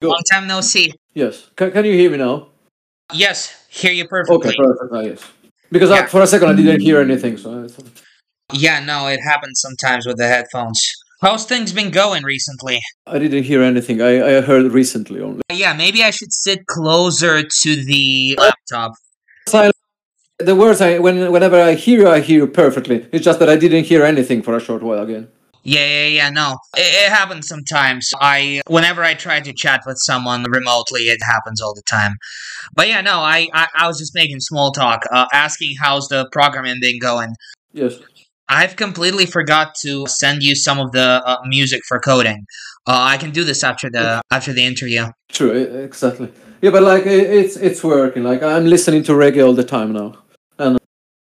Go. Long time no see. Yes. Can, can you hear me now? Yes, hear you perfectly. Okay, perfect. Ah, yes. Because I, for a second I didn't hear anything. So Yeah, no, it happens sometimes with the headphones. How's things been going recently? I didn't hear anything. I, I heard recently only. Yeah, maybe I should sit closer to the laptop. The words I when whenever I hear you, I hear you perfectly. It's just that I didn't hear anything for a short while again. Yeah, yeah, yeah, no. It, it happens sometimes. I whenever I try to chat with someone remotely, it happens all the time. But yeah, no, I I, I was just making small talk, uh, asking how's the programming been going. Yes. I've completely forgot to send you some of the uh, music for coding. Uh, I can do this after the after the interview. True. Exactly. Yeah, but like it, it's it's working. Like I'm listening to reggae all the time now, and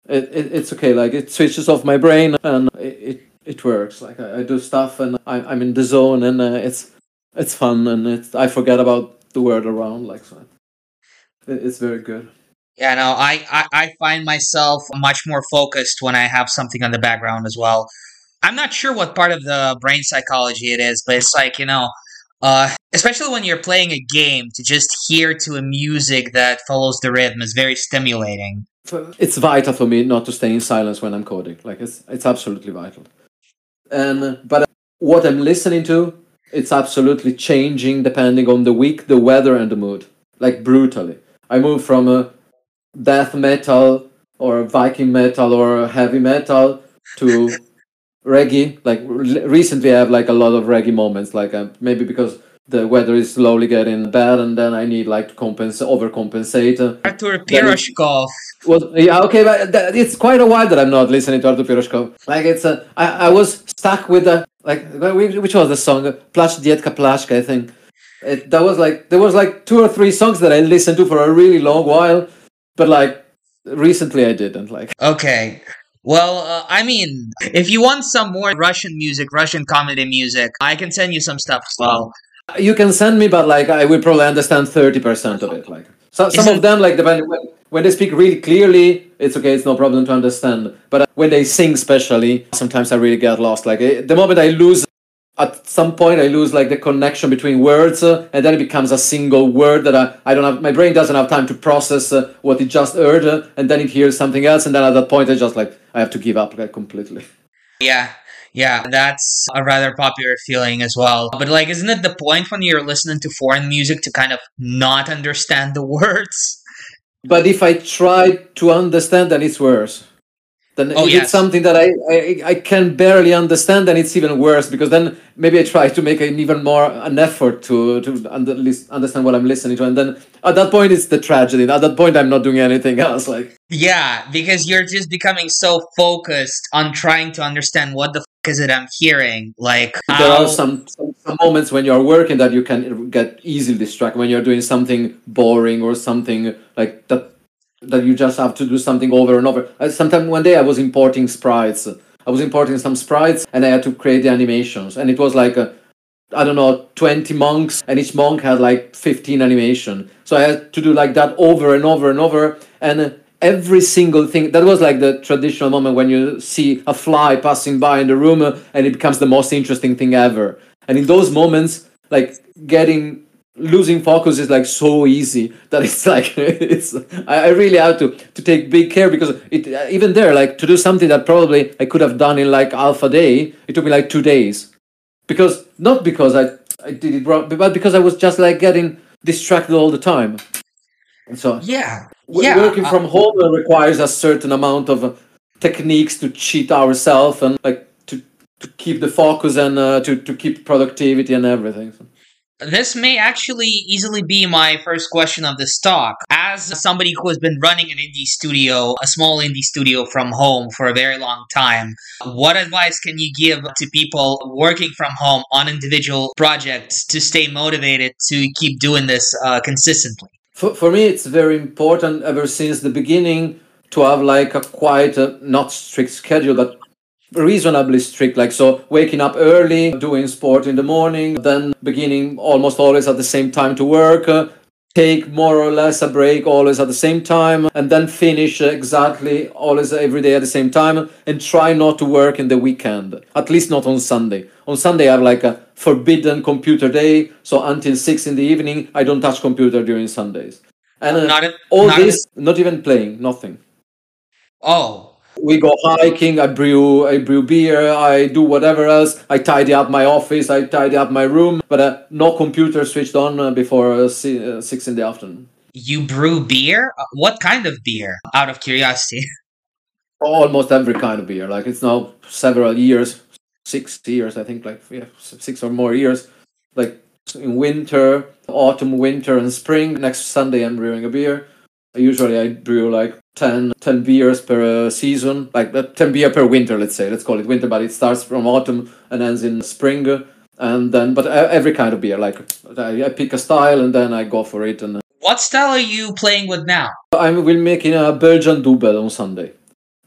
it, it it's okay. Like it switches off my brain, and it it, it works. Like I, I do stuff, and I, I'm in the zone, and uh, it's it's fun, and it's I forget about the world around. Like so, it, it's very good. Yeah, no, I, I I find myself much more focused when I have something on the background as well. I'm not sure what part of the brain psychology it is, but it's like you know, uh, especially when you're playing a game, to just hear to a music that follows the rhythm is very stimulating. it's vital for me not to stay in silence when I'm coding. Like it's it's absolutely vital. And but what I'm listening to, it's absolutely changing depending on the week, the weather, and the mood. Like brutally, I move from a death metal or Viking metal or heavy metal to reggae. Like re- recently, I have like a lot of reggae moments. Like uh, maybe because the weather is slowly getting bad, and then I need like to compensate, overcompensate. uh, Artur Pirozhkov. well, yeah, okay, but that, it's quite a while that I'm not listening to Artur Pirozhkov. Like it's, uh, I, I was stuck with the like, which which was the song? Plash Dietka Plashka, I think. It, that was like there was like two or three songs that I listened to for a really long while, but like recently I didn't like. Okay. Well, uh, I mean, if you want some more Russian music, Russian comedy music, I can send you some stuff as well. You can send me, but like I will probably understand thirty percent of it. Like so, some of them, like depending when, when they speak really clearly, it's okay. It's no problem to understand. But uh, when they sing, especially, sometimes I really get lost. Like eh, the moment I lose, at some point, I lose like the connection between words, uh, and then it becomes a single word that I, I don't have. My brain doesn't have time to process uh, what it just heard, uh, and then it hears something else, and then at that point, I just like I have to give up like completely. Yeah, yeah, that's a rather popular feeling as well. But like, isn't it the point when you're listening to foreign music to kind of not understand the words? But if I try to understand, then it's worse. Then Oh, if yes. it's something that I, I I can barely understand, then it's even worse because then maybe I try to make an even more an effort to to under, understand what I'm listening to, and then at that point it's the tragedy. At that point, I'm not doing anything else. Like Yeah, because you're just becoming so focused on trying to understand what the is it I'm hearing. Like, there are some, some some moments when you're working that you can get easily distracted when you're doing something boring or something like that that you just have to do something over and over. Uh, Sometime one day I was importing sprites. I was importing some sprites and I had to create the animations, and it was like. Uh, I don't know, 20 monks, and each monk had like 15 animation. So I had to do like that over and over and over. And every single thing, that was like the traditional moment when you see a fly passing by in the room uh, and it becomes the most interesting thing ever. And in those moments, like getting, losing focus is like so easy that it's like, it's, I, really have to, to take big care because it, uh, even there, like to do something that probably I could have done in like half a day, it took me like two days because not because I I did it wrong, but because I was just like getting distracted all the time. And so yeah, yeah, working uh, from home requires a certain amount of techniques to cheat ourselves and like to to keep the focus and uh, to to keep productivity and everything. So- This may actually easily be my first question of this talk. As somebody who has been running an indie studio, a small indie studio from home for a very long time, what advice can you give to people working from home on individual projects to stay motivated to keep doing this uh, consistently? For, for me, it's very important ever since the beginning to have like a quite a, not strict schedule, but reasonably strict. Like so, waking up early, doing sport in the morning, then beginning almost always at the same time to work, uh, take more or less a break always at the same time and then finish exactly always every day at the same time and try not to work in the weekend at least not on sunday. On sunday i have like a forbidden computer day so until 6 in the evening i don't touch computer during sundays. And uh, Not a- all not this not even playing nothing. Oh, we go hiking i brew i brew beer i do whatever else i tidy up my office i tidy up my room but uh, no computer switched on uh, before uh, uh, 6 in the afternoon you brew beer? What kind of beer? Out of curiosity. almost every kind of beer like it's now several years six years i think like yeah six or more years like in winter autumn winter and spring next sunday i'm brewing a beer usually i brew like 10, 10 beers per uh, season like uh, 10 beer per winter let's say let's call it winter but it starts from autumn and ends in spring and then but uh, every kind of beer like I, I pick a style and then i go for it and What style are you playing with now? I will making a Belgian double on Sunday.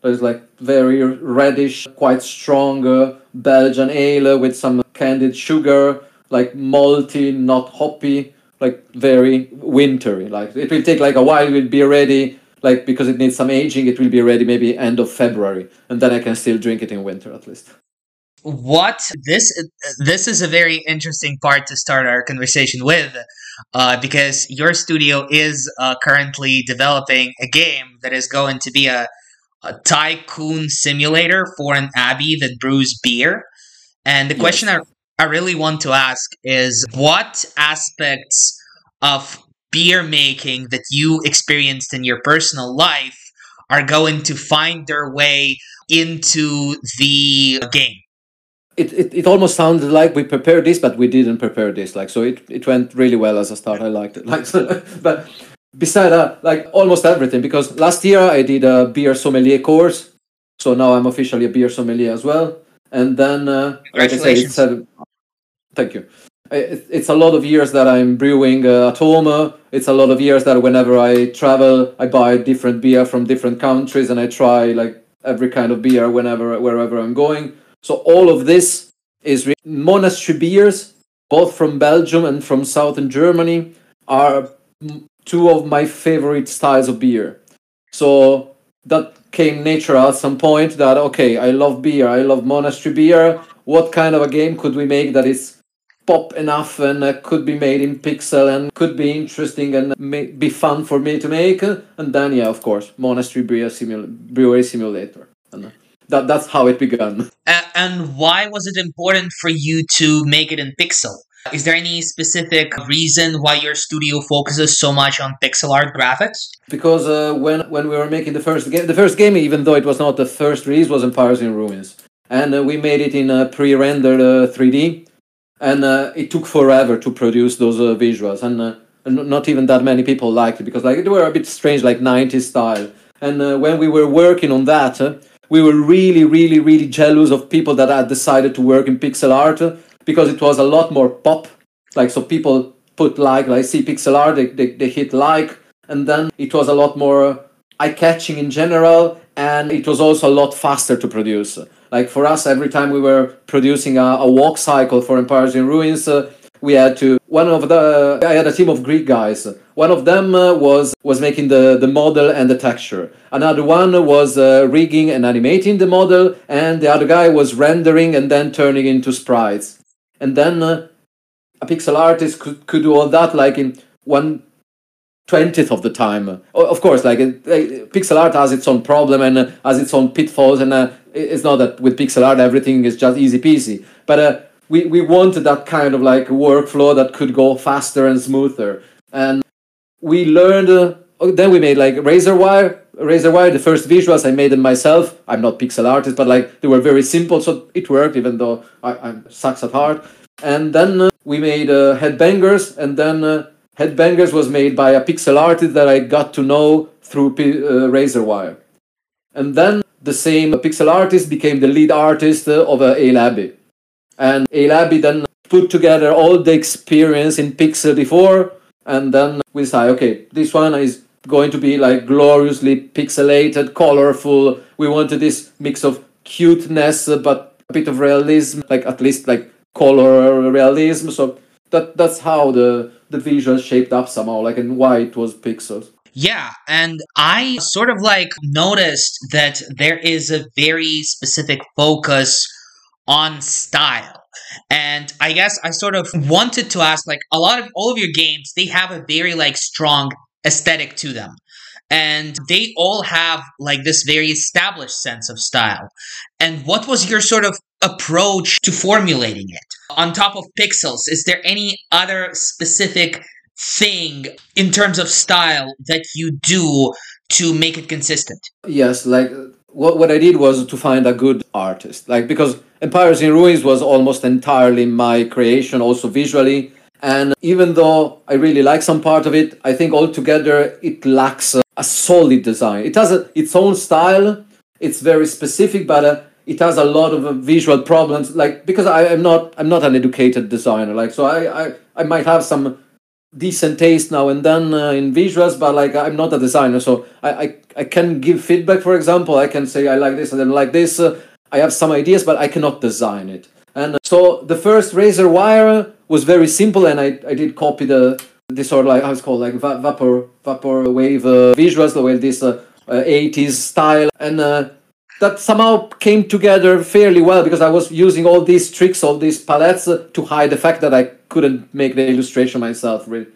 It's like very reddish, quite strong uh, Belgian ale with some candied sugar, like malty, not hoppy, like very wintry. Like it will take like a while. It will be ready, like because it needs some aging. It will be ready maybe end of February, and then I can still drink it in winter at least. What this this is a very interesting part to start our conversation with, uh, because your studio is uh, currently developing a game that is going to be a, a tycoon simulator for an abbey that brews beer. And the Yes. question I, I really want to ask is what aspects of beer making that you experienced in your personal life are going to find their way into the game? It, it, it almost sounded like we prepared this, but we didn't prepare this. Like so, it, it went really well as a start. I liked it. Like, so, but beside that, like almost everything. Because last year I did a beer sommelier course, so now I'm officially a beer sommelier as well. And then, uh, like I said, it's Congratulations. Thank you. It's a lot of years that I'm brewing uh, at home. uh, It's a lot of years that whenever I travel, I buy different beer from different countries, and I try like every kind of beer whenever wherever I'm going. So all of this is re- monastery beers, both from Belgium and from southern Germany, are two of my favorite styles of beer. So that came natural at some point that okay, I love beer, I love monastery beer. What kind of a game could we make that is pop enough and uh, could be made in pixel and could be interesting and be fun for me to make? And then yeah, of course, monastery beer simul- brewery simulator. And uh, that that's how it began. A- and why was it important for you to make it in pixel? Is there any specific reason why your studio focuses so much on pixel art graphics? because uh, when when we were making the first game, the first game, even though it was not the first release, was Empires in Ruins, and uh, we made it in uh, pre-rendered uh, 3D, and uh, it took forever to produce those uh, visuals, and, uh, not even that many people liked it because like they were a bit strange, like 90s style. And uh, when we were working on that, uh, we were really, really, really jealous of people that had decided to work in pixel art uh, because it was a lot more pop. Like so, people put like, like see pixel art, they, they, they hit like, and then it was a lot more eye catching in general, and it was also a lot faster to produce. Like for us, every time we were producing a, a walk cycle for Empires in Ruins, uh, we had to one of the I had a team of Greek guys. One of them uh, was was making the the model and the texture. Another one was uh, rigging and animating the model, and the other guy was rendering and then turning into sprites. And then uh, a pixel artist could, could do all that like in one twentieth of the time. Of course, like it, like, pixel art has its own problem and uh, has its own pitfalls, and uh, it's not that with pixel art everything is just easy peasy. But uh, we we wanted that kind of like workflow that could go faster and smoother, and we learned. Uh, oh, then we made like razor wire. Razor wire. The first visuals I made them myself. I'm not pixel artist, but like they were very simple, so it worked. Even though I, I sucks at heart. And then uh, we made uh, headbangers, and then uh, headbangers was made by a pixel artist that I got to know through P- uh, razor wire. And then the same pixel artist became the lead artist of uh, Ale Abbey. And Ale Abbey then put together all the experience in pixel before, and then we say, okay, this one is going to be like gloriously pixelated, colorful. We wanted this mix of cuteness, but a bit of realism, like at least like color realism. So that that's how the the visuals shaped up somehow, like and why it was pixels. Yeah, and I sort of like noticed that there is a very specific focus on style. And I guess I sort of wanted to ask like a lot of all of your games, they have a very like strong aesthetic to them. And they all have like this very established sense of style. And what was your sort of approach to formulating it? On top of pixels, is there any other specific thing in terms of style that you do to make it consistent? Yes, like what what I did was to find a good artist. Like because Empires in Ruins was almost entirely my creation, also visually. And even though I really like some part of it, I think altogether it lacks a, a solid design. It has a, its own style. It's very specific, but uh, it has a lot of uh, visual problems. Like because I am not I'm not an educated designer. Like so I I, I might have some decent taste now and then uh, in visuals but like i'm not a designer so I, I i can give feedback for example i can say i like this and then like this uh, i have some ideas but i cannot design it and uh, so the first razor wire was very simple and i i did copy the this sort of like how it's called like va- vapor vapor wave uh, visuals the way this 80s uh, style and that somehow came together fairly well because I was using all these tricks, all these palettes uh, to hide the fact that I couldn't make the illustration myself, really.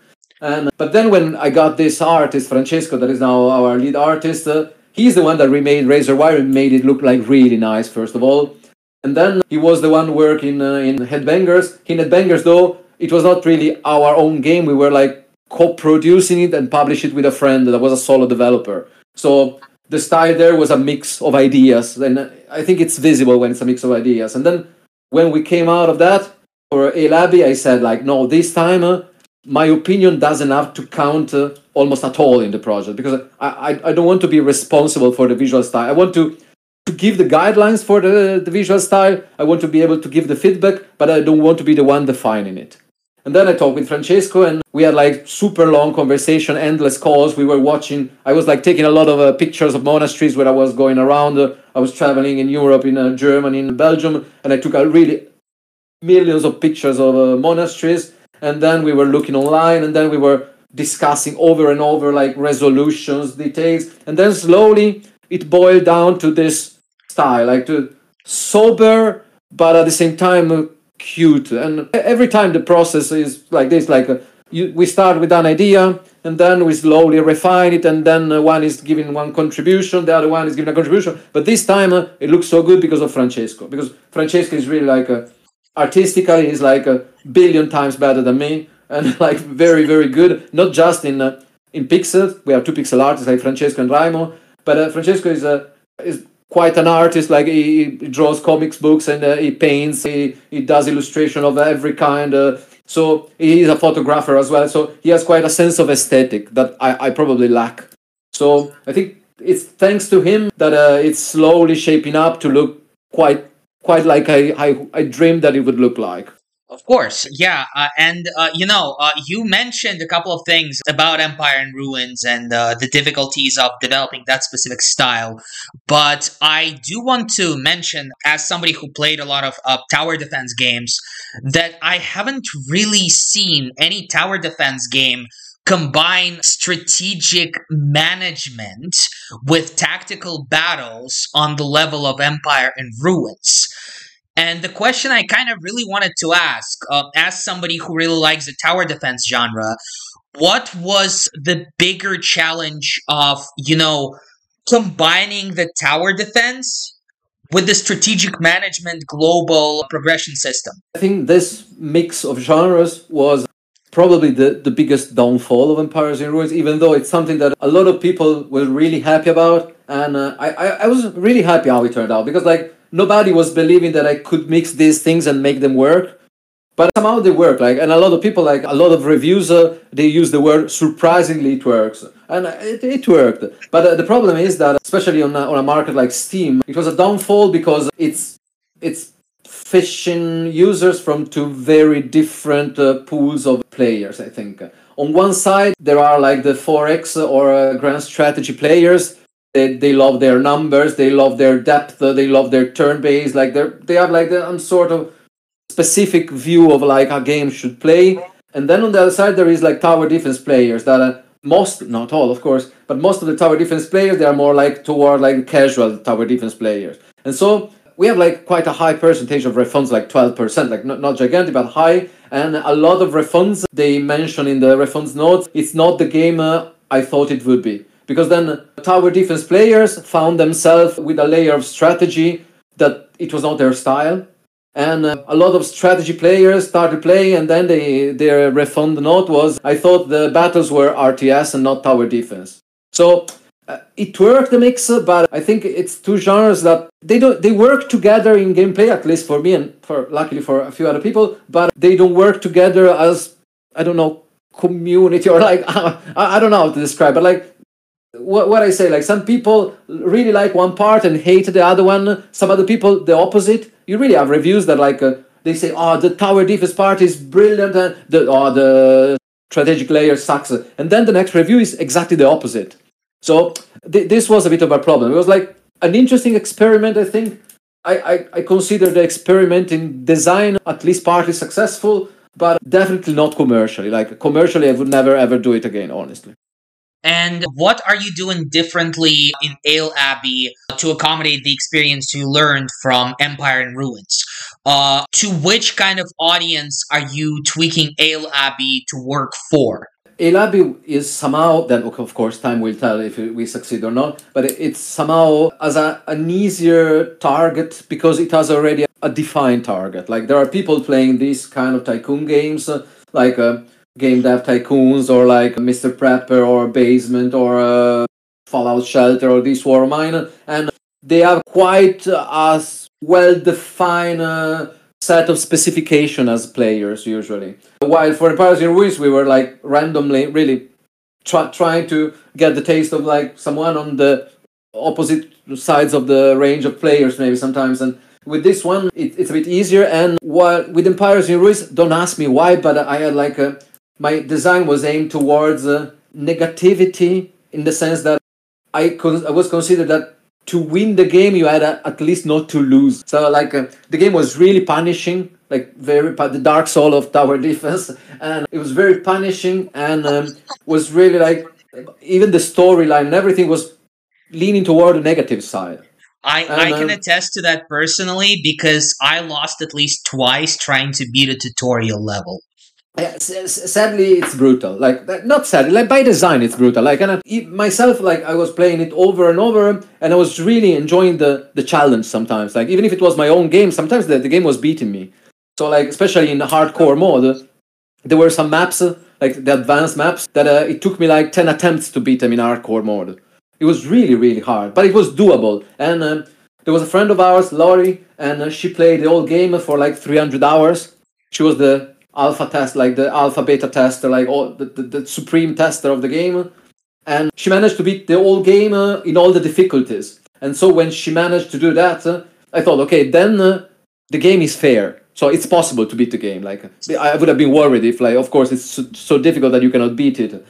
And but then when I got this artist, Francesco, that is now our lead artist, uh, he's the one that remade Razor Wire and made it look like really nice, first of all. And then he was the one working uh, in Headbangers. In Headbangers, though, it was not really our own game. We were like co-producing it and publish it with a friend that was a solo developer. So the style there was a mix of ideas, and I think it's visible when it's a mix of ideas. And then when we came out of that for Ale Abbey, I said like, no, this time uh, my opinion doesn't have to count uh, almost at all in the project because I, I I don't want to be responsible for the visual style. I want to to give the guidelines for the, the visual style. I want to be able to give the feedback, but I don't want to be the one defining it. And then I talked with Francesco, and we had like super long conversation, endless calls. We were watching. I was like taking a lot of uh, pictures of monasteries where I was going around. Uh, I was traveling in Europe, in uh, Germany, in Belgium, and I took a really millions of pictures of uh, monasteries. And then we were looking online, and then we were discussing over and over like resolutions, details, and then slowly it boiled down to this style, like to sober, but at the same time uh, cute. And every time the process is like this like uh, you, we start with an idea and then we slowly refine it and then uh, one is giving one contribution the other one is giving a contribution. But this time uh, it looks so good because of francesco because francesco is really like uh, artistically he's like a billion times better than me and like very very good. Not just in uh, in pixels. We have two pixel artists like francesco and raimo but uh, francesco is a is quite an artist. Like he, he draws comics books and uh, he paints. He, he does illustration of every kind. Uh, so he's a photographer as well. So he has quite a sense of aesthetic that I, I probably lack. So I think it's thanks to him that uh, it's slowly shaping up to look quite quite like I, I, I dreamed that it would look like. Of course, yeah, uh, and uh, you know, uh, you mentioned a couple of things about Empire and Ruins and uh, the difficulties of developing that specific style, but I do want to mention, as somebody who played a lot of uh, tower defense games, that I haven't really seen any tower defense game combine strategic management with tactical battles on the level of Empire and Ruins. And the question I kind of really wanted to ask, uh, as somebody who really likes the tower defense genre, what was the bigger challenge of, you know, combining the tower defense with the strategic management global progression system? I think this mix of genres was probably the, the biggest downfall of Empires in Ruins, even though it's something that a lot of people were really happy about. And uh, I, I, I was really happy how it turned out because, like, nobody was believing that I could mix these things and make them work. But somehow they work. Like, and a lot of people, like a lot of reviews, uh, they use the word surprisingly it works, and it, it worked. But uh, the problem is that, especially on a, on a market like Steam, it was a downfall because it's it's fishing users from two very different uh, pools of players. I think on one side there are like the 4X or uh, Grand Strategy players they, they love their numbers they love their depth they love their turn base like they they have like some sort of specific view of like a game should play. And then on the other side there is like tower defense players that are most, not all, of course, but most of the tower defense players they are more like toward like casual tower defense players, and so we have like quite a high percentage of refunds, like twelve percent, like not, not gigantic but high, and a lot of refunds they mention in the refunds notes. It's not the game uh, I thought it would be because then tower defense players found themselves with a layer of strategy that it was not their style. And uh, a lot of strategy players started playing and then they their refund note was i thought the battles were rts and not tower defense. So uh, it worked the mix but i think it's two genres that they don't they work together in gameplay at least for me and for luckily for a few other people but they don't work together as i don't know community or like I, I don't know how to describe but like what, what I say, like some people really like one part and hate the other one. Some other people the opposite. You really have reviews that like uh, they say, oh, the tower defense part is brilliant, and the oh, the strategic layer sucks. And then the next review is exactly the opposite. So th- this was a bit of a problem. It was like an interesting experiment. I think I, I, I consider the experiment in design at least partly successful, but definitely not commercially. Like commercially, I would never ever do it again, honestly. And what are you doing differently in Ale Abbey to accommodate the experience you learned from Empire in Ruins? Uh, to which kind of audience are you tweaking Ale Abbey to work for? Ale Abbey is somehow, then of course time will tell if we succeed or not, but it's somehow as a, an easier target because it has already a defined target. Like there are people playing these kind of tycoon games, like uh, game dev tycoons or like Mr. Prepper or Basement or uh, Fallout Shelter or this War Mine, and they have quite as well defined uh, set of specification as players usually. While for Empires in Ruins, we were like randomly, really try, trying to get the taste of like someone on the opposite sides of the range of players, maybe sometimes, and with this one it, it's a bit easier and while with empires in ruins don't ask me why but i had like a my design was aimed towards uh, negativity in the sense that I, con- I was considered that to win the game you had a, at least not to lose. So like uh, the game was really punishing like very the dark soul of tower defense. And it was very punishing and um, was really like even the storyline and everything was leaning toward the negative side. I, and, I can um, attest to that personally because I lost at least twice trying to beat a tutorial level sadly it's brutal. Like not sadly like by design it's brutal. Like and I, myself like i was playing it over and over and i was really enjoying the the challenge sometimes. Like even if it was my own game sometimes the, the game was beating me. So like especially in the hardcore mode there were some maps like the advanced maps that uh, it took me like 10 attempts to beat them in hardcore mode. It was really really hard but it was doable. And uh, there was a friend of ours laurie and uh, she played the whole game for like 300 hours. She was the alpha test, like the alpha beta tester, like all the, the, the supreme tester of the game. And she managed to beat the whole game uh, in all the difficulties. And so when she managed to do that, uh, I thought, okay, then uh, the game is fair. So it's possible to beat the game. Like I would have been worried if, like, of course, it's so, so difficult that you cannot beat it.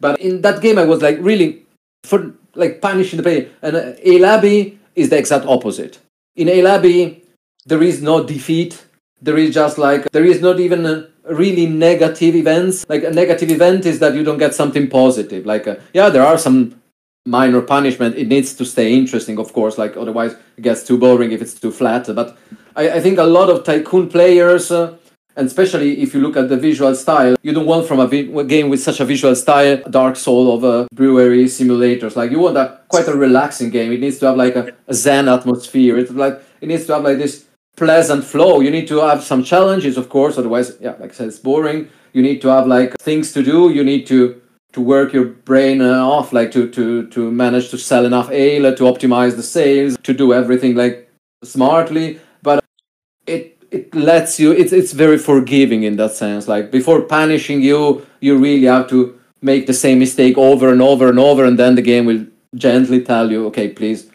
But in that game, I was like really for like punishing the player. And uh, Abbey is the exact opposite. In Abbey, there is no defeat there is just like there is not even a really negative events. Like a negative event is that you don't get something positive. Like uh, yeah there are some minor punishment. It needs to stay interesting of course. Like otherwise it gets too boring if it's too flat. But i, I think a lot of tycoon players uh, and especially if you look at the visual style you don't want from a, vi- a game with such a visual style dark soul of uh, brewery simulators. Like you want a quite a relaxing game. It needs to have like a, a zen atmosphere. It's like it needs to have like this pleasant flow. You need to have some challenges, of course. Otherwise, yeah, like I said, it's boring. You need to have like things to do. You need to to work your brain uh, off, like to to to manage to sell enough ale, to optimize the sales, to do everything like smartly. But it it lets you. It's it's very forgiving in that sense. Like before punishing you, you really have to make the same mistake over and over and over, and then the game will gently tell you, okay, please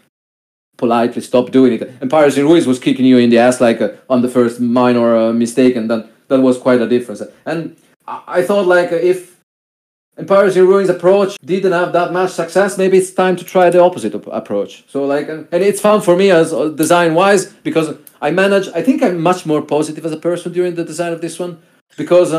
politely stop doing it. Empires in Ruins was kicking you in the ass like uh, on the first minor uh, mistake, and then that was quite a difference. And I, thought like if Empires in Ruins approach didn't have that much success, maybe it's time to try the opposite approach. So like, uh, and it's fun for me as uh, design wise because I manage. I think I'm much more positive as a person during the design of this one because.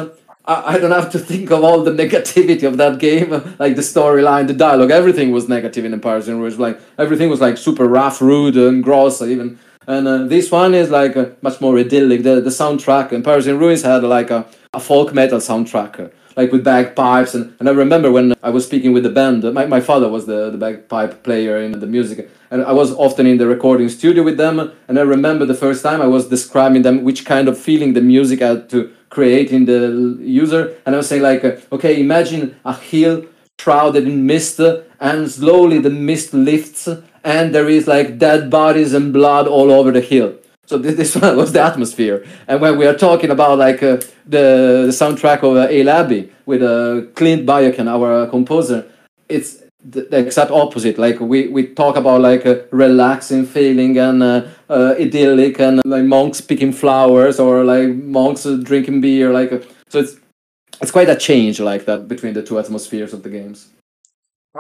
Uh, I, don't have to think of all the negativity of that game, like the storyline, the dialogue, everything was negative in Empires in Ruins. Like everything was like super rough, rude, and gross, even. And uh, this one is like uh, much more idyllic. The the soundtrack, in Empires in Ruins had like a, a folk metal soundtrack, uh, like with bagpipes. And, and I remember when I was speaking with the band, my, my father was the, the bagpipe player in the music. And I was often in the recording studio with them. And I remember the first time I was describing them which kind of feeling the music had to creating the user and i was saying like uh, okay imagine a hill shrouded in mist and slowly the mist lifts and there is like dead bodies and blood all over the hill. So this, this was the atmosphere. And when we are talking about like uh, the, the soundtrack of uh, Ale Abbey with uh, clint Bajakian, our composer it's the, exact opposite. Like we, we talk about like a relaxing feeling and uh, uh, idyllic and uh, like monks picking flowers or like monks drinking beer. Like so, it's it's quite a change like that between the two atmospheres of the games.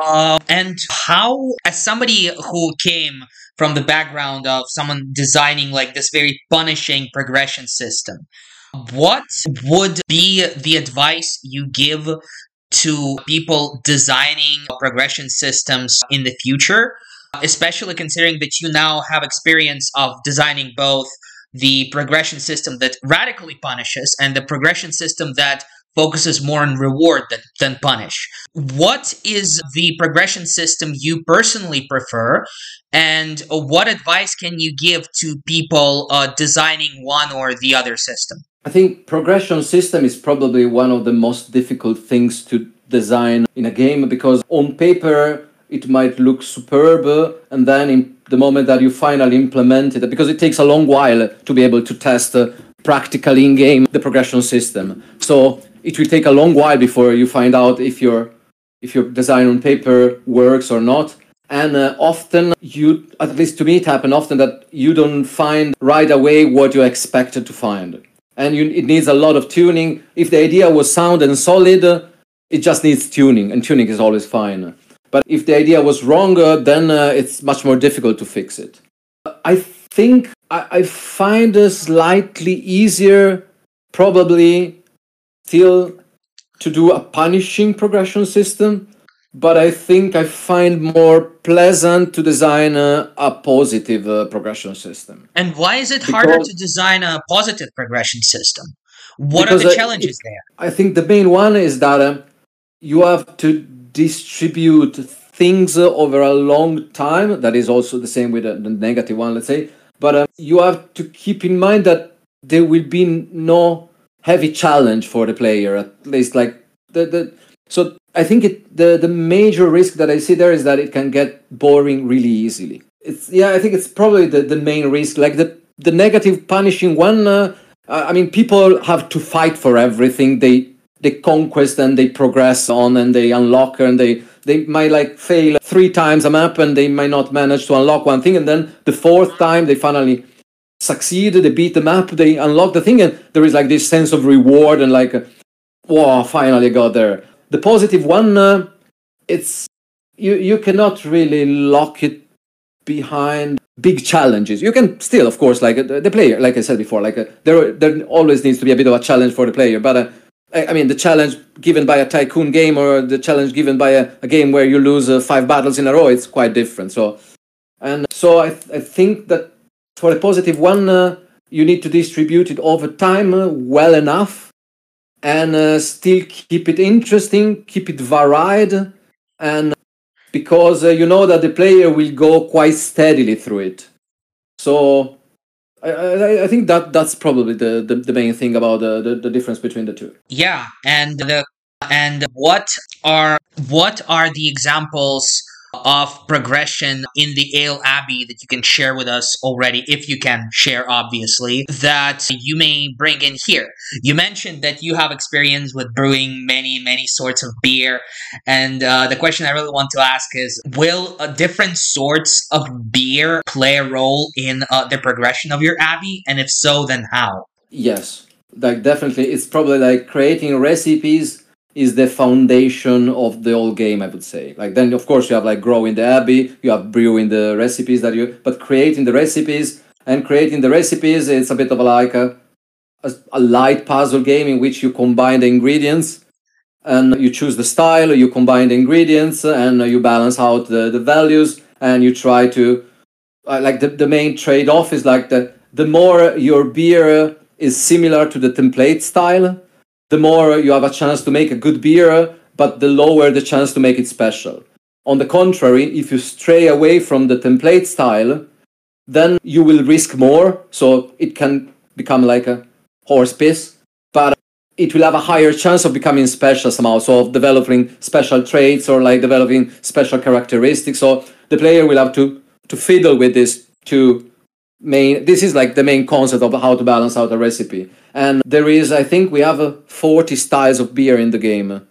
Uh, and how, as somebody who came from the background of someone designing like this very punishing progression system, what would be the advice you give to people designing progression systems in the future, especially considering that you now have experience of designing both the progression system that radically punishes and the progression system that focuses more on reward than, than punish. What is the progression system you personally prefer, and what advice can you give to people uh, designing one or the other system? I think progression system is probably one of the most difficult things to design in a game because on paper it might look superb and then in the moment that you finally implement it because it takes a long while to be able to test uh, practically in game the progression system. So it will take a long while before you find out if your if your design on paper works or not. And uh, often you at least to me it happened often that you don't find right away what you expected to find and you, it needs a lot of tuning. If the idea was sound and solid, it just needs tuning, and tuning is always fine. But if the idea was wronger, then uh, it's much more difficult to fix it. I think I, I find it slightly easier, probably still, to do a punishing progression system but I think I find more pleasant to design a, a positive uh, progression system. And why is it because, harder to design a positive progression system? What are the uh, challenges there? I think the main one is that uh, you have to distribute things uh, over a long time. That is also the same with the, the negative one, let's say. But uh, you have to keep in mind that there will be no heavy challenge for the player, at least like the, the so I think it the the major risk that I see there is that it can get boring really easily. It's yeah, I think it's probably the, the main risk. Like the the negative punishing one. Uh, I mean, people have to fight for everything. They they conquest and they progress on and they unlock and they they might like fail three times a map and they might not manage to unlock one thing and then the fourth time they finally succeed they beat the map they unlock the thing and there is like this sense of reward and like wow finally got there the positive one, uh, it's you you cannot really lock it behind big challenges. You can still, of course, like uh, the player, like I said before, like uh, there there always needs to be a bit of a challenge for the player. But uh, I, I, mean, the challenge given by a tycoon game or the challenge given by a, a game where you lose uh, five battles in a row, it's quite different. So, and so I th- I think that for a positive one, uh, you need to distribute it over time well enough and uh, still keep it interesting, keep it varied, and because uh, you know that the player will go quite steadily through it. So I, I, I think that that's probably the, the, the main thing about the, the, the difference between the two. Yeah, and the and what are what are the examples of progression in the Ale Abbey that you can share with us already, if you can share, obviously, that you may bring in here. You mentioned that you have experience with brewing many, many sorts of beer. And uh, the question I really want to ask is Will uh, different sorts of beer play a role in uh, the progression of your Abbey? And if so, then how? Yes, like definitely. It's probably like creating recipes is the foundation of the whole game i would say. Like then of course you have like growing the abbey you have brewing the recipes that you but creating the recipes and creating the recipes it's a bit of a, like a, a, a light puzzle game in which you combine the ingredients and you choose the style, you combine the ingredients, and you balance out the, the values, and you try to uh, like the, the main trade-off is like the the more your beer is similar to the template style, the more you have a chance to make a good beer, but the lower the chance to make it special. On the contrary, if you stray away from the template style, then you will risk more, so it can become like a horse piss, but it will have a higher chance of becoming special somehow, so of developing special traits or like developing special characteristics. So the player will have to to fiddle with this to main this is like the main concept of how to balance out a recipe. And there is i think we have uh, 40 styles of beer in the game.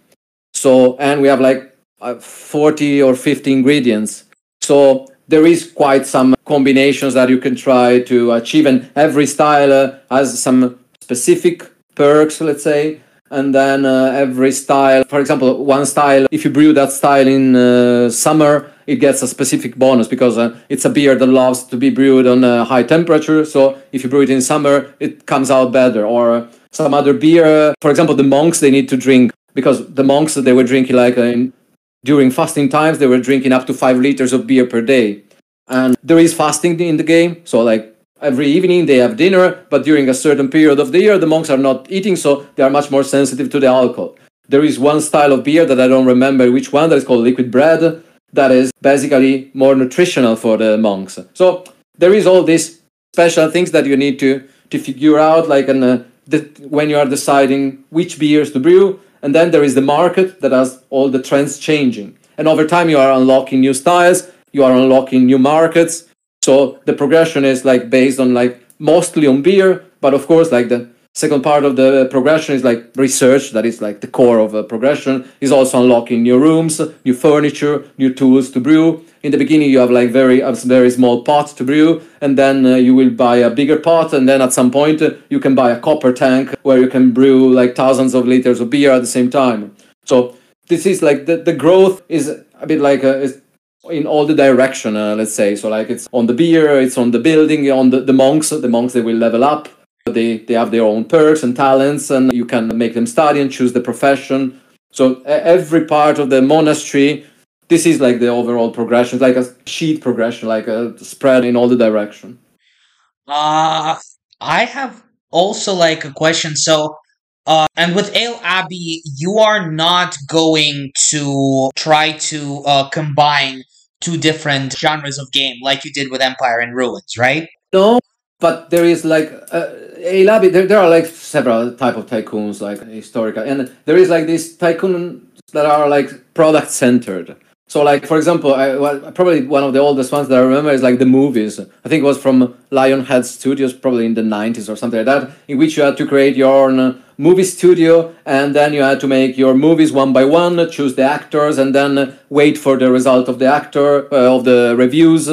So and we have like uh, 40 or 50 ingredients. So there is quite some combinations that you can try to achieve. And every style uh, has some specific perks let's say. And then every style for example one style if you brew that style in summer it gets a specific bonus because uh, it's a beer that loves to be brewed on a high temperature. So if you brew it in summer it comes out better. Or some other beer for example the monks they need to drink because the monks they were drinking like uh, in, during fasting times they were drinking up to five liters of beer per day. And there is fasting in the game. So like every evening they have dinner, but during a certain period of the year, the monks are not eating, so they are much more sensitive to the alcohol. There is one style of beer that I don't remember which one that is called liquid bread, that is basically more nutritional for the monks. So there is all these special things that you need to to figure out, like an, uh, the, when you are deciding which beers to brew, and then there is the market that has all the trends changing. And over time, you are unlocking new styles, you are unlocking new markets, so the progression is like based on like mostly on beer, but of course like the second part of the progression is like research that is like the core of a progression. Is also unlocking new rooms new furniture new tools to brew. In the beginning you have like very a very small pot to brew and then uh, you will buy a bigger pot and then at some point uh, you can buy a copper tank where you can brew like thousands of liters of beer at the same time. So this is like the, the growth is a bit like a, is in all the direction uh, let's say. So like it's on the beer it's on the building on the, the monks the monks they will level up they they have their own perks and talents and you can make them study and choose the profession. So every part of the monastery this is like the overall progression like a sheet progression like a spread in all the direction. Uh i have also like a question. So uh, and with Ale Abbey, you are not going to try to uh, combine two different genres of game like you did with Empire and Ruins, right? No, but there is like uh, Ale There, there are like several type of tycoons, like historical, and there is like these tycoons that are like product centered. So, like for example, I, well, probably one of the oldest ones that I remember is like the movies. I think it was from Lionhead Studios, probably in the nineties or something like that, in which you had to create your own movie studio, and then you had to make your movies one by one, choose the actors, and then wait for the result of the actor uh, of the reviews.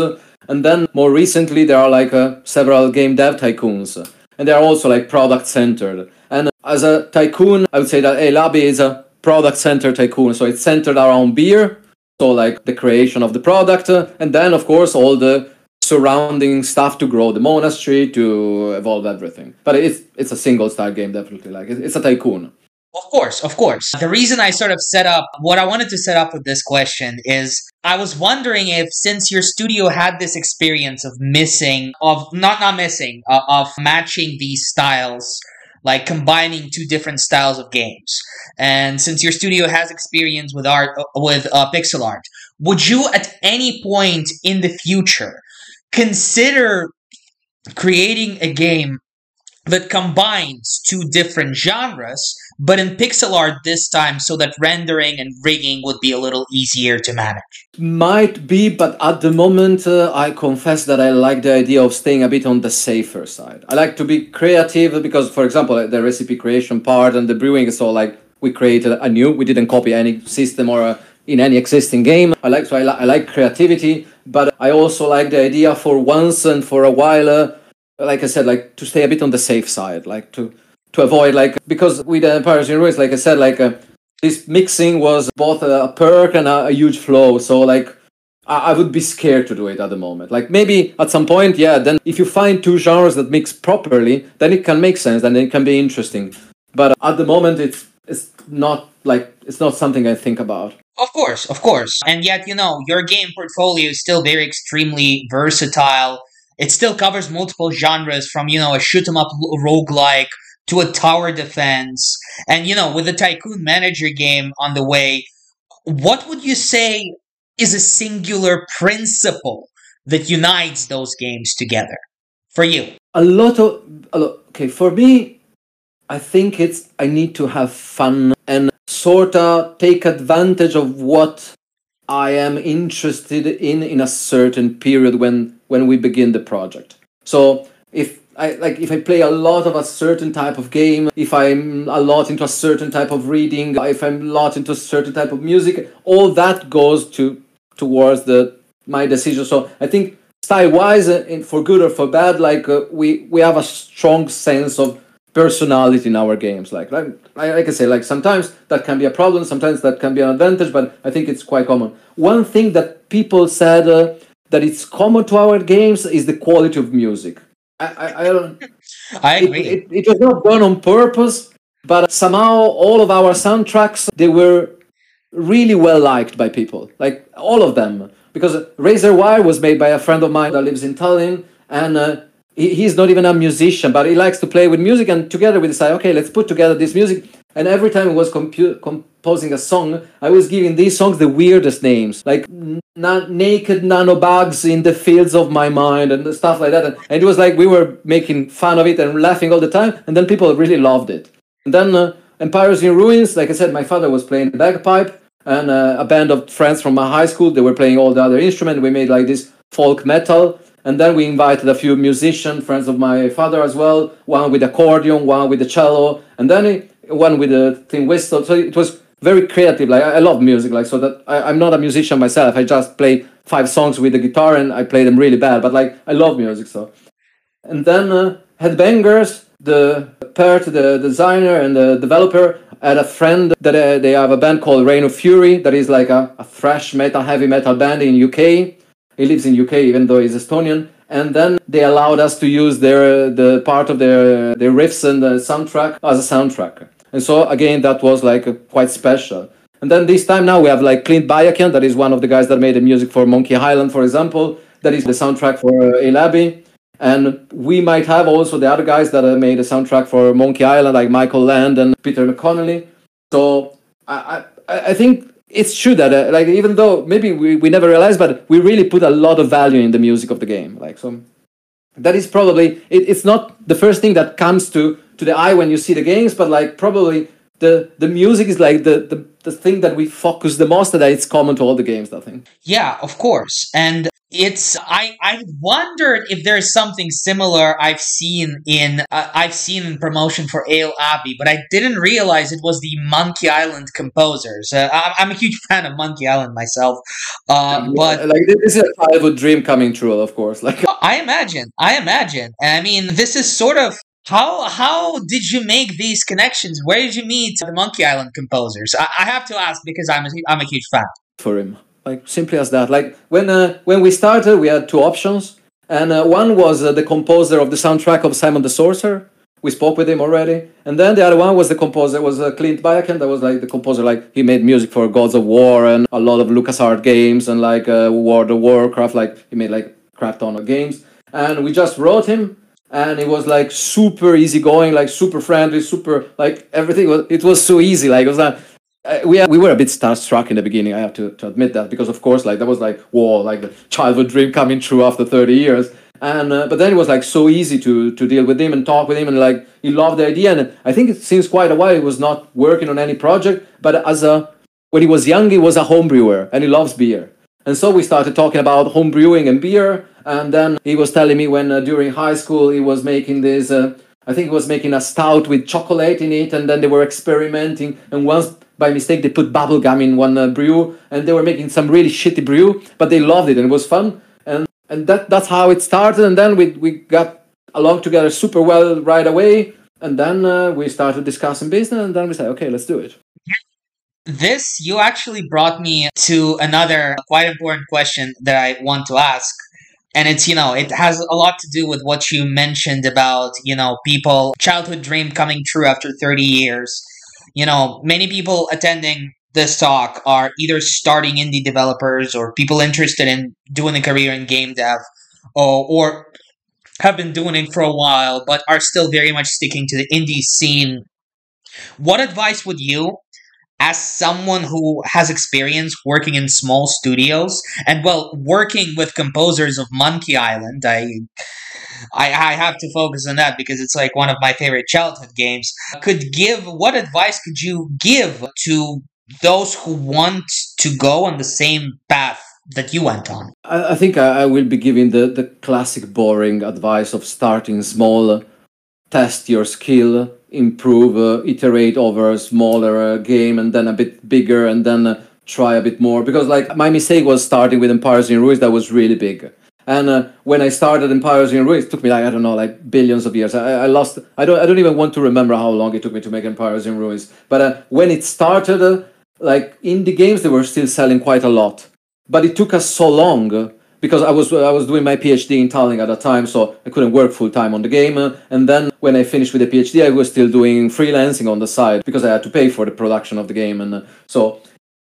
And then more recently, there are like uh, several game dev tycoons, and they are also like product centered. And as a tycoon, I would say that Abbey is a product centered tycoon, so it's centered around beer so like the creation of the product, and then of course all the surrounding stuff to grow the monastery, to evolve everything. But it's it's a single star game, definitely. Like it's a tycoon. Of course, of course. The reason I sort of set up what I wanted to set up with this question is I was wondering if since your studio had this experience of missing of not not missing uh, of matching these styles like combining two different styles of games. And since your studio has experience with art, uh, with uh, pixel art, would you at any point in the future consider creating a game that combines two different genres, but in pixel art this time so that rendering and rigging would be a little easier to manage. Might be, but at the moment, uh, I confess that I like the idea of staying a bit on the safer side. I like to be creative because, for example, the recipe creation part and the brewing is all like we created a new, we didn't copy any system or a, uh, in any existing game. I like so I, li- I like creativity, but I also like the idea for once and for a while. Uh, like I said, like to stay a bit on the safe side, like to to avoid like because with the Empires Ruins, like I said, like uh, this mixing was both a perk and a, a, huge flow. So like I, I would be scared to do it at the moment. Like maybe at some point, yeah. Then if you find two genres that mix properly, then it can make sense and it can be interesting. But at the moment, it's it's not like it's not something I think about. Of course, of course. And yet, you know, your game portfolio is still very extremely versatile. It still covers multiple genres from, you know, a shoot 'em up roguelike to a tower defense. And, you know, with the Tycoon Manager game on the way, what would you say is a singular principle that unites those games together for you? A lot of, a lot, okay, for me, I think it's I need to have fun and sort of take advantage of what I am interested in in a certain period when when we begin the project. So if I like if I play a lot of a certain type of game, if I'm a lot into a certain type of reading, if I'm a lot into a certain type of music, all that goes to towards the my decision. So I think style wise, uh, for good or for bad, like uh, we we have a strong sense of personality in our games. Like, like, like I say, like sometimes that can be a problem, sometimes that can be an advantage, but I think it's quite common. One thing that people said uh, that it's common to our games is the quality of music. I, I, I don't. I agree. It, it, it was not done on purpose, but somehow all of our soundtracks they were really well liked by people, like all of them. Because Razor Wire was made by a friend of mine that lives in Tallinn, and uh, he, he's not even a musician, but he likes to play with music. And together we decided, okay, let's put together this music. And every time I was compu- composing a song, I was giving these songs the weirdest names, like na- naked nanobugs in the fields of my mind and stuff like that. And, and, it was like we were making fun of it and laughing all the time. And then people really loved it. And then uh, Empires in Ruins, like I said, my father was playing the bagpipe and uh, a band of friends from my high school, they were playing all the other instruments. We made like this folk metal and then we invited a few musicians, friends of my father as well, one with accordion, one with the cello, and then one with the tin whistle. So it was very creative. Like I love music, like so that I, am not a musician myself. I just play five songs with the guitar and I play them really bad. But like I love music, so. And then uh, Headbangers, the part, the designer and the developer had a friend that uh, they have a band called Reign of Fury that is like a, a thrash metal, heavy metal band in UK he lives in UK, even though he's Estonian. And then they allowed us to use their the part of their their riffs and the soundtrack as a soundtrack. And so again, that was like quite special. And then this time now we have like Clint Bajakian, that is one of the guys that made the music for Monkey Island, for example. That is the soundtrack for uh, Ale. And we might have also the other guys that made the soundtrack for Monkey Island, like Michael Land and Peter McConnelly. So I, I, I think it's true that uh, like even though maybe we, we never realized but we really put a lot of value in the music of the game like so that is probably it, it's not the first thing that comes to to the eye when you see the games but like probably the the music is like the the, the thing that we focus the most that it's common to all the games i think yeah of course and it's I I wondered if there's something similar I've seen in uh, I've seen in promotion for Ale Abbey, but I didn't realize it was the Monkey Island composers. Uh, I, am a huge fan of Monkey Island myself, uh, but like this is a childhood dream coming true, of course. Like I imagine, I imagine, I mean this is sort of how how did you make these connections? Where did you meet the Monkey Island composers? I, I have to ask because I'm a, I'm a huge fan. For him like simply as that. Like when uh, when we started, we had two options, and uh, one was uh, the composer of the soundtrack of Simon the Sorcerer. We spoke with him already, and then the other one was the composer was uh, Clint Bajakian. That was like the composer. Like he made music for Gods of War and a lot of LucasArts games and like uh, World of Warcraft. Like he made like crap ton of games, and we just wrote him and it was like super easy going, like super friendly, super like everything was. It was so easy. Like it was like uh, we we were a bit starstruck in the beginning. I have to, to admit that because of course like that was like whoa like the childhood dream coming true after thirty years. And uh, but then it was like so easy to to deal with him and talk with him and like he loved the idea and I think it seems quite a while he was not working on any project. But as a when he was young he was a home brewer and he loves beer. And so we started talking about home brewing and beer. And then he was telling me when uh, during high school he was making this. Uh, I think he was making a stout with chocolate in it, and then they were experimenting. And once by mistake they put bubblegum in one uh, brew and they were making some really shitty brew but they loved it and it was fun and and that that's how it started and then we we got along together super well right away and then uh, we started discussing business and then we said okay let's do it This, you actually brought me to another quite important question that I want to ask. And it's, you know, it has a lot to do with what you mentioned about, you know, people, childhood dream coming true after 30 years. You know, many people attending this talk are either starting indie developers or people interested in doing a career in game dev or, or have been doing it for a while but are still very much sticking to the indie scene. What advice would you as someone who has experience working in small studios and well working with composers of monkey island i I, I have to focus on that because it's like one of my favorite childhood games. Could give what advice could you give to those who want to go on the same path that you went on? I, I think I, I, will be giving the, the classic boring advice of starting small test your skill improve, uh, iterate over a smaller uh, game and then a bit bigger and then uh, try a bit more. Because like my mistake was starting with Empires in Ruins that was really big. And uh, when I started Empires in Ruins, it took me like I don't know, like billions of years. I, I lost. I don't. I don't even want to remember how long it took me to make Empires in Ruins. But uh, when it started, uh, like indie games, they were still selling quite a lot. But it took us so long because I was I was doing my PhD in Tallinn at the time, so I couldn't work full time on the game. And then when I finished with the PhD, I was still doing freelancing on the side because I had to pay for the production of the game. And uh, so,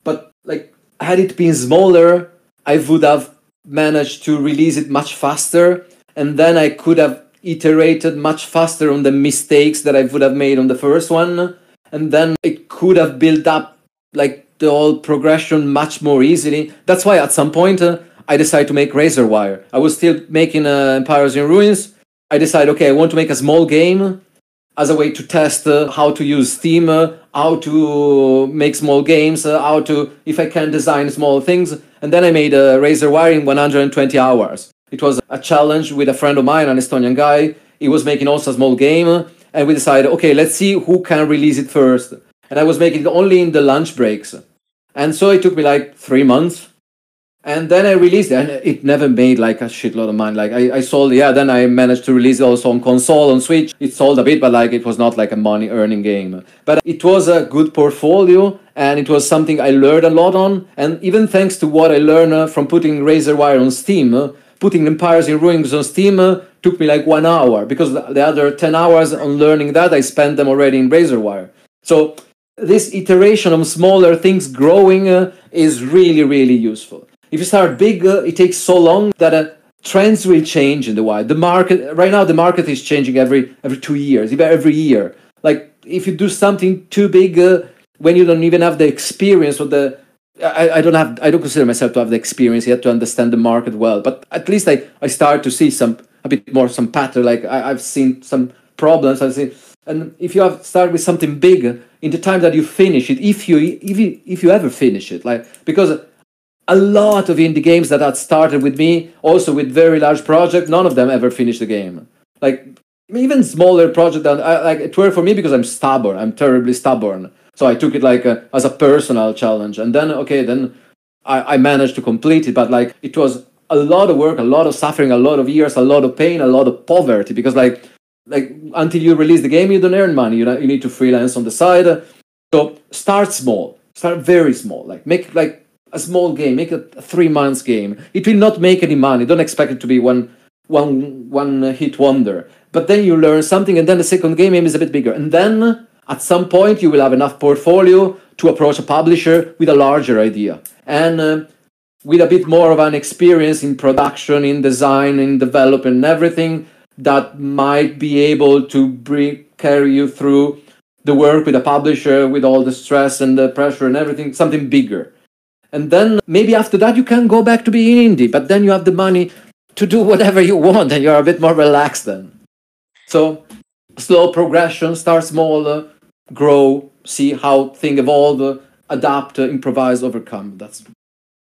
but like had it been smaller, I would have managed to release it much faster, and then I could have iterated much faster on the mistakes that I would have made on the first one, and then it could have built up like the whole progression much more easily. That's why at some point. Uh, I decided to make Razor Wire. I was still making uh, Empires in Ruins. I decided, okay, I want to make a small game as a way to test uh, how to use Steam, uh, how to make small games, uh, how to, if I can design small things. And then I made a Razorwire in 120 hours. It was a challenge with a friend of mine, an Estonian guy. He was making also a small game. And we decided, okay, let's see who can release it first. And I was making it only in the lunch breaks. And so it took me like three months and then I released it, and it never made like a shitload of money. Like I, I sold, yeah. Then I managed to release it also on console on Switch. It sold a bit, but like it was not like a money earning game. But it was a good portfolio, and it was something I learned a lot on. And even thanks to what I learned uh, from putting Razorwire on Steam, uh, putting Empires in Ruins on Steam uh, took me like one hour because the other ten hours on learning that I spent them already in Razorwire. So this iteration of smaller things growing is really really useful if you start big, it takes so long that trends will change in the wild. The market right now, the market is changing every every two years, even every year. Like if you do something too big, uh, when you don't even have the experience or the I, I don't have I don't consider myself to have the experience yet to understand the market well, but at least I, I start to see some a bit more some pattern. Like I, I've seen some problems. I've seen and if you have start with something big in the time that you finish it, if you if you if you ever finish it, like because a lot of indie games that had started with me, also with very large project. none of them ever finished the game. Like even smaller project than I, like it worked for me because I'm stubborn. I'm terribly stubborn. So I took it like a, as a personal challenge, and then okay, then I, I managed to complete it. But like it was a lot of work, a lot of suffering, a lot of years, a lot of pain, a lot of poverty because like like until you release the game, you don't earn money. You know, you need to freelance on the side. So start small, start very small. Like make like a small game, make a three months game. It will not make any money. Don't expect it to be one one one hit wonder. But then you learn something, and then the second game is a bit bigger, and then at some point you will have enough portfolio to approach a publisher with a larger idea and uh, with a bit more of an experience in production, in design, in development, and everything that might be able to bring carry you through the work with a publisher with all the stress and the pressure and everything something bigger and then maybe after that you can go back to being indie but then you have the money to do whatever you want and you're a bit more relaxed then. So slow progression start small grow see how thing evolve adapt improvise overcome. That's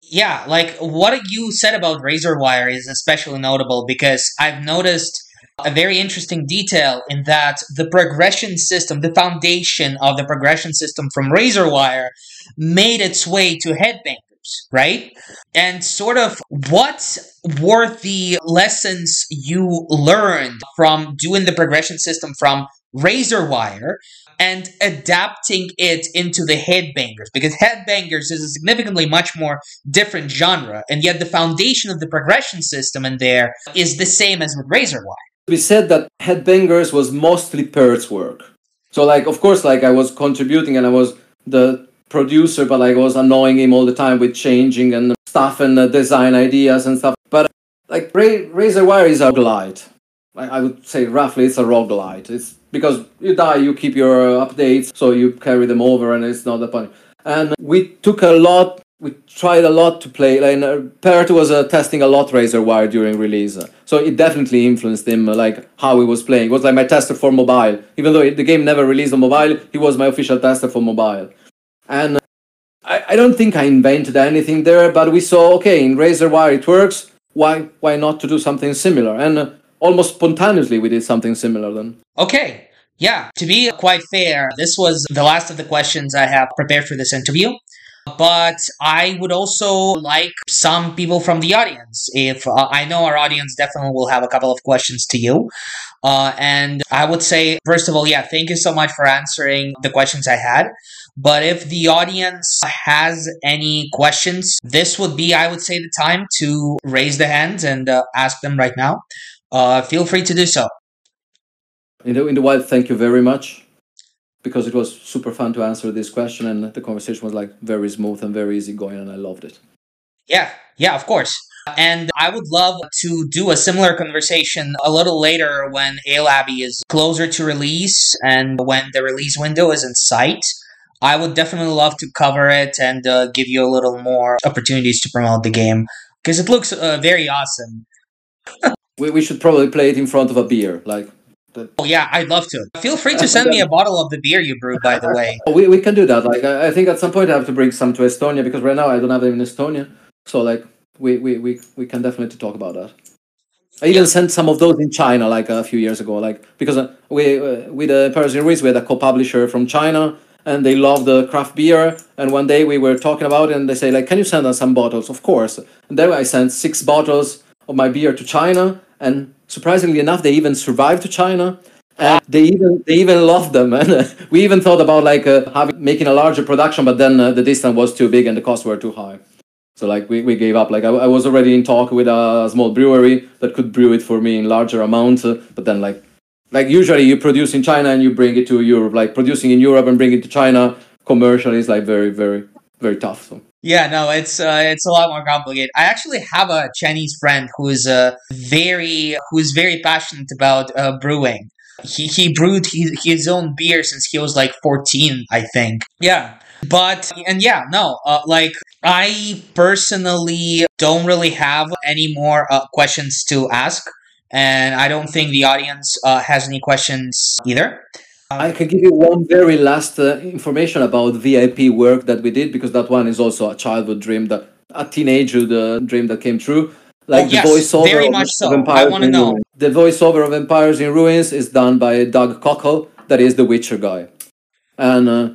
yeah like what you said about razor wire is especially notable because i've noticed a very interesting detail in that the progression system, the foundation of the progression system from Razorwire made its way to Headbangers, right? And sort of what were the lessons you learned from doing the progression system from razor wire and adapting it into the headbangers because headbangers is a significantly much more different genre and yet the foundation of the progression system in there is the same as with razor wire we said that headbangers was mostly Pert's work so like of course like i was contributing and i was the producer but like, i was annoying him all the time with changing and stuff and uh, design ideas and stuff but like Ra- razor wire is a glide I would say roughly it's a roguelite. It's because you die, you keep your updates, so you carry them over, and it's not a funny. And we took a lot, we tried a lot to play. Like uh, was uh, testing a lot Razor Wire during release, so it definitely influenced him, uh, like how he was playing. It was like my tester for mobile, even though the game never released on mobile. He was my official tester for mobile, and I, I don't think I invented anything there, but we saw okay in Razor Wire it works. Why why not to do something similar? And uh, almost spontaneously we did something similar then. Okay. Yeah, to be quite fair, this was the last of the questions I have prepared for this interview. But I would also like some people from the audience. If uh, I know our audience definitely will have a couple of questions to you. Uh, and I would say, first of all, yeah, thank you so much for answering the questions I had. But if the audience has any questions, this would be, I would say, the time to raise the hands and uh, ask them right now uh, feel free to do so. In the, in the wild, thank you very much because it was super fun to answer this question and the conversation was like very smooth and very easy going and I loved it. Yeah, yeah, of course. And I would love to do a similar conversation a little later when Abbey is closer to release and when the release window is in sight. I would definitely love to cover it and uh, give you a little more opportunities to promote the game because it looks uh, very awesome. we, we should probably play it in front of a beer, like. The... Oh yeah, I'd love to. Feel free to send me a bottle of the beer you brewed. By the way, we, we can do that. Like I, I think at some point I have to bring some to Estonia because right now I don't have them in Estonia. So like we we, we, we can definitely talk about that. I even sent some of those in China like a few years ago, like because uh, we uh, with the Paris Ruiz we had a co-publisher from China and they love the craft beer. And one day we were talking about it, and they say like, "Can you send us some bottles?" Of course. And then I sent six bottles of my beer to China, and surprisingly enough, they even survived to China. And they even they even loved them, and uh, we even thought about like uh, having making a larger production, but then uh, the distance was too big and the costs were too high. So like we, we gave up. Like I, I was already in talk with a small brewery that could brew it for me in larger amounts, uh, but then like like usually you produce in China and you bring it to Europe. Like producing in Europe and bring it to China commercially is like very very very tough. So. Yeah, no, it's uh, it's a lot more complicated. I actually have a Chinese friend who is uh, very who is very passionate about uh, brewing. He he brewed his, his own beer since he was like fourteen, I think. Yeah, but and yeah, no, uh, like I personally don't really have any more uh, questions to ask, and I don't think the audience uh, has any questions either. I can give you one very last uh, information about VIP work that we did because that one is also a childhood dream that a teenagehood uh, dream that came true. Like oh, the yes, voiceover very of, much so. of Empires I want to know. Ruins. The voiceover of Empires in Ruins is done by Doug Cockle, that is the Witcher guy, and uh,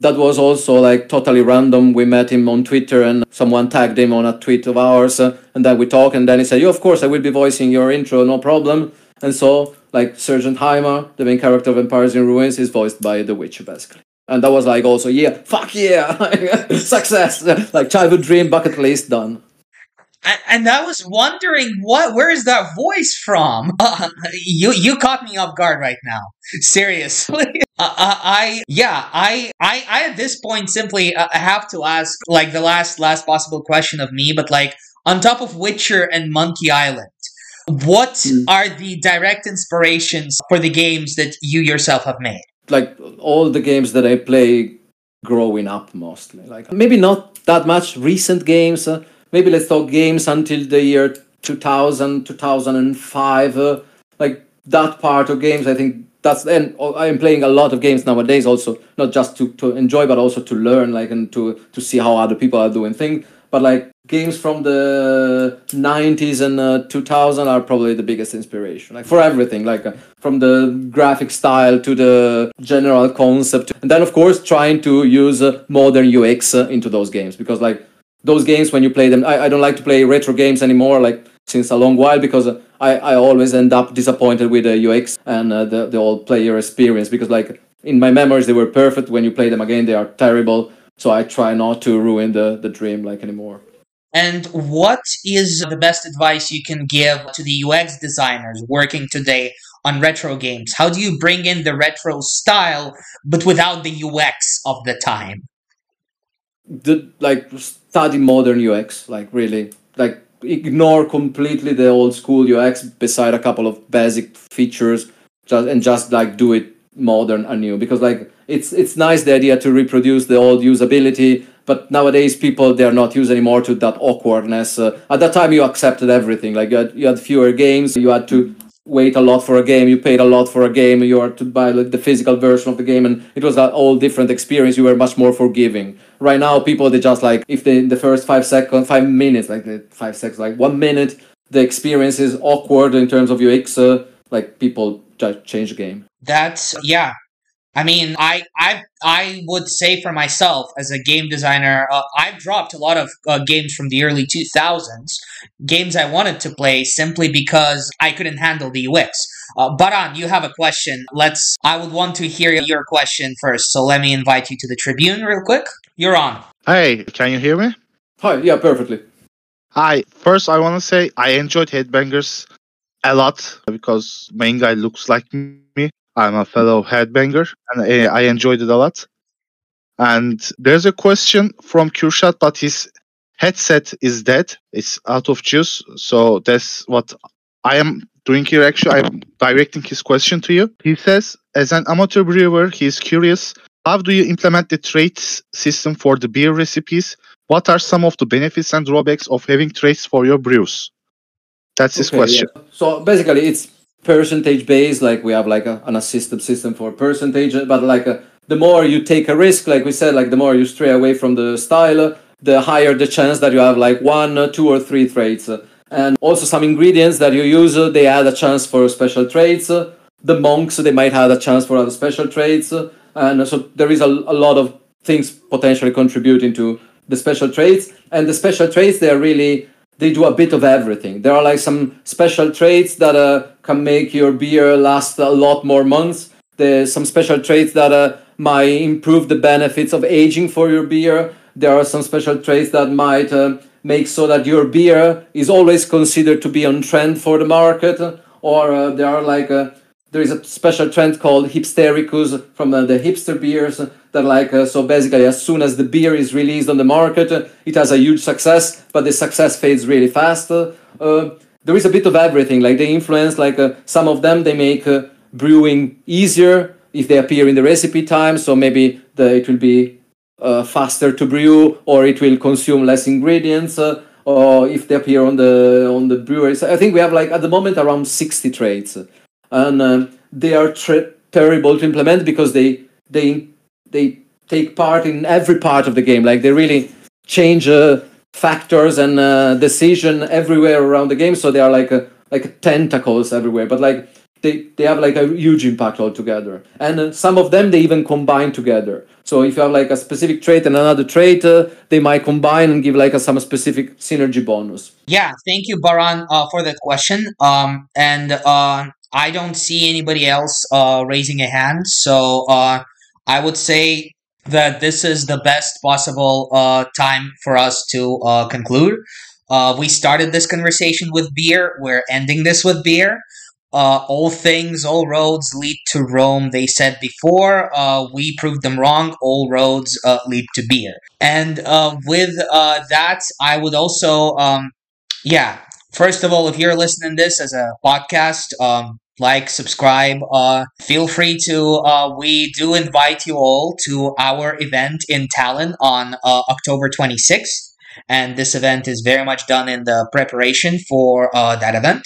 that was also like totally random. We met him on Twitter, and someone tagged him on a tweet of ours, uh, and then we talked, and then he said, "Yeah, of course, I will be voicing your intro, no problem." And so like Sergeant Heimer, the main character of Empires in Ruins, is voiced by The Witcher, basically. And that was like also, yeah, fuck yeah, success, like childhood dream, bucket list done. And, I was wondering what, where is that voice from? Uh, you, you caught me off guard right now. Seriously. Uh, uh, I, yeah, I, I, I at this point simply uh, have to ask like the last, last possible question of me, but like on top of Witcher and Monkey Island, what mm. are the direct inspirations for the games that you yourself have made? Like all the games that I play growing up mostly. Like maybe not that much recent games. Uh, maybe let's talk games until the year 2000, 2005. Uh, like that part of games, I think that's and I am playing a lot of games nowadays also not just to, to enjoy but also to learn like and to to see how other people are doing things but like games from the 90s and uh, 2000 are probably the biggest inspiration like for everything like uh, from the graphic style to the general concept and then of course trying to use uh, modern ux uh, into those games because like those games when you play them. I, I don't like to play retro games anymore, like since a long while, because I, I always end up disappointed with the UX and uh, the the old player experience. Because like in my memories they were perfect. When you play them again, they are terrible. So I try not to ruin the the dream like anymore. And what is the best advice you can give to the UX designers working today on retro games? How do you bring in the retro style but without the UX of the time? The like study modern UX, like really, like ignore completely the old school UX beside a couple of basic features, just and just like do it modern and new because like it's it's nice the idea to reproduce the old usability but nowadays people they are not used anymore to that awkwardness. Uh, at that time you accepted everything. Like you had, you had fewer games you had to wait a lot for a game you paid a lot for a game you had to buy like, the physical version of the game and it was a all different experience. You were much more forgiving. Right now people they just like if they in the first five seconds five minutes like the five seconds like one minute the experience is awkward in terms of ux uh, like people just change the game. That's yeah I mean, I I I would say for myself as a game designer, uh, I've dropped a lot of uh, games from the early 2000s, games I wanted to play simply because I couldn't handle the UX. Uh, Baran, you have a question. Let's. I would want to hear your question first, so let me invite you to the tribune real quick. You're on. Hey, can you hear me? Hi, yeah, perfectly. Hi. First, I want to say I enjoyed Headbangers a lot because main guy looks like me. I'm a fellow headbanger and I enjoyed it a lot. And there's a question from Kurshat, but his headset is dead. It's out of juice. So that's what I am doing here. Actually, I'm directing his question to you. He says, as an amateur brewer, he's curious how do you implement the traits system for the beer recipes? What are some of the benefits and drawbacks of having traits for your brews? That's his okay, question. Yeah. So basically, it's percentage based like we have like a, an assisted system for percentage but like a, uh, the more you take a risk like we said like the more you stray away from the style the higher the chance that you have like one two or three traits. And also some ingredients that you use uh, they add a chance for special traits. The monks they might have a chance for other special traits. And so there is a, a lot of things potentially contributing to the special traits. And the special traits they are really they do a bit of everything. There are like some special traits that uh, can make your beer last a lot more months. There's some special traits that uh, might improve the benefits of aging for your beer. There are some special traits that might uh, make so that your beer is always considered to be on trend for the market. Or uh, there are like uh, there is a special trend called hipstericus from uh, the hipster beers that like uh, so basically as soon as the beer is released on the market uh, it has a huge success but the success fades really fast. Uh, there is a bit of everything like they influence like uh, some of them they make uh, brewing easier if they appear in the recipe time so maybe the, it will be faster to brew or it will consume less ingredients or if they appear on the on the breweries i think we have like at the moment around 60 traits. And they are terrible to implement because they they they take part in every part of the game. Like they really change uh, factors and uh, decision everywhere around the game. So they are like a, like tentacles everywhere. But like they, they have like a huge impact altogether. And uh, some of them they even combine together. So if you have like a specific trait and another trait, uh, they might combine and give like a, some specific synergy bonus. Yeah, thank you, Baran, uh, for that question. Um, and uh, I don't see anybody else raising a hand. So I would say that this is the best possible uh, time for us to uh, conclude. Uh, we started this conversation with beer. We're ending this with beer. Uh, all things, all roads lead to Rome. They said before. Uh, we proved them wrong. All roads uh, lead to beer. And with that, I would also, um, yeah. First of all, if you're listening to this as a podcast, um, like, subscribe. Uh, feel free to. Uh, we do invite you all to our event in Tallinn on uh, October 26th. And this event is very much done in the preparation for uh, that event.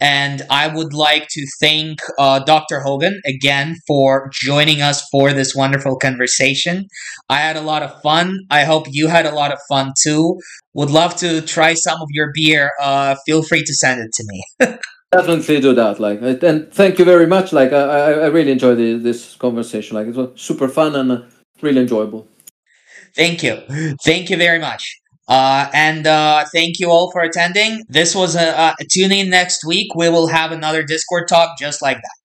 And I would like to thank uh, Dr. Hogan again for joining us for this wonderful conversation. I had a lot of fun. I hope you had a lot of fun too. Would love to try some of your beer. Uh, feel free to send it to me. definitely do that like and thank you very much like i i really enjoyed the, this conversation like it was super fun and uh, really enjoyable thank you thank you very much Uh, and uh, thank you all for attending. This was a, a tune in next week. We will have another Discord talk just like that.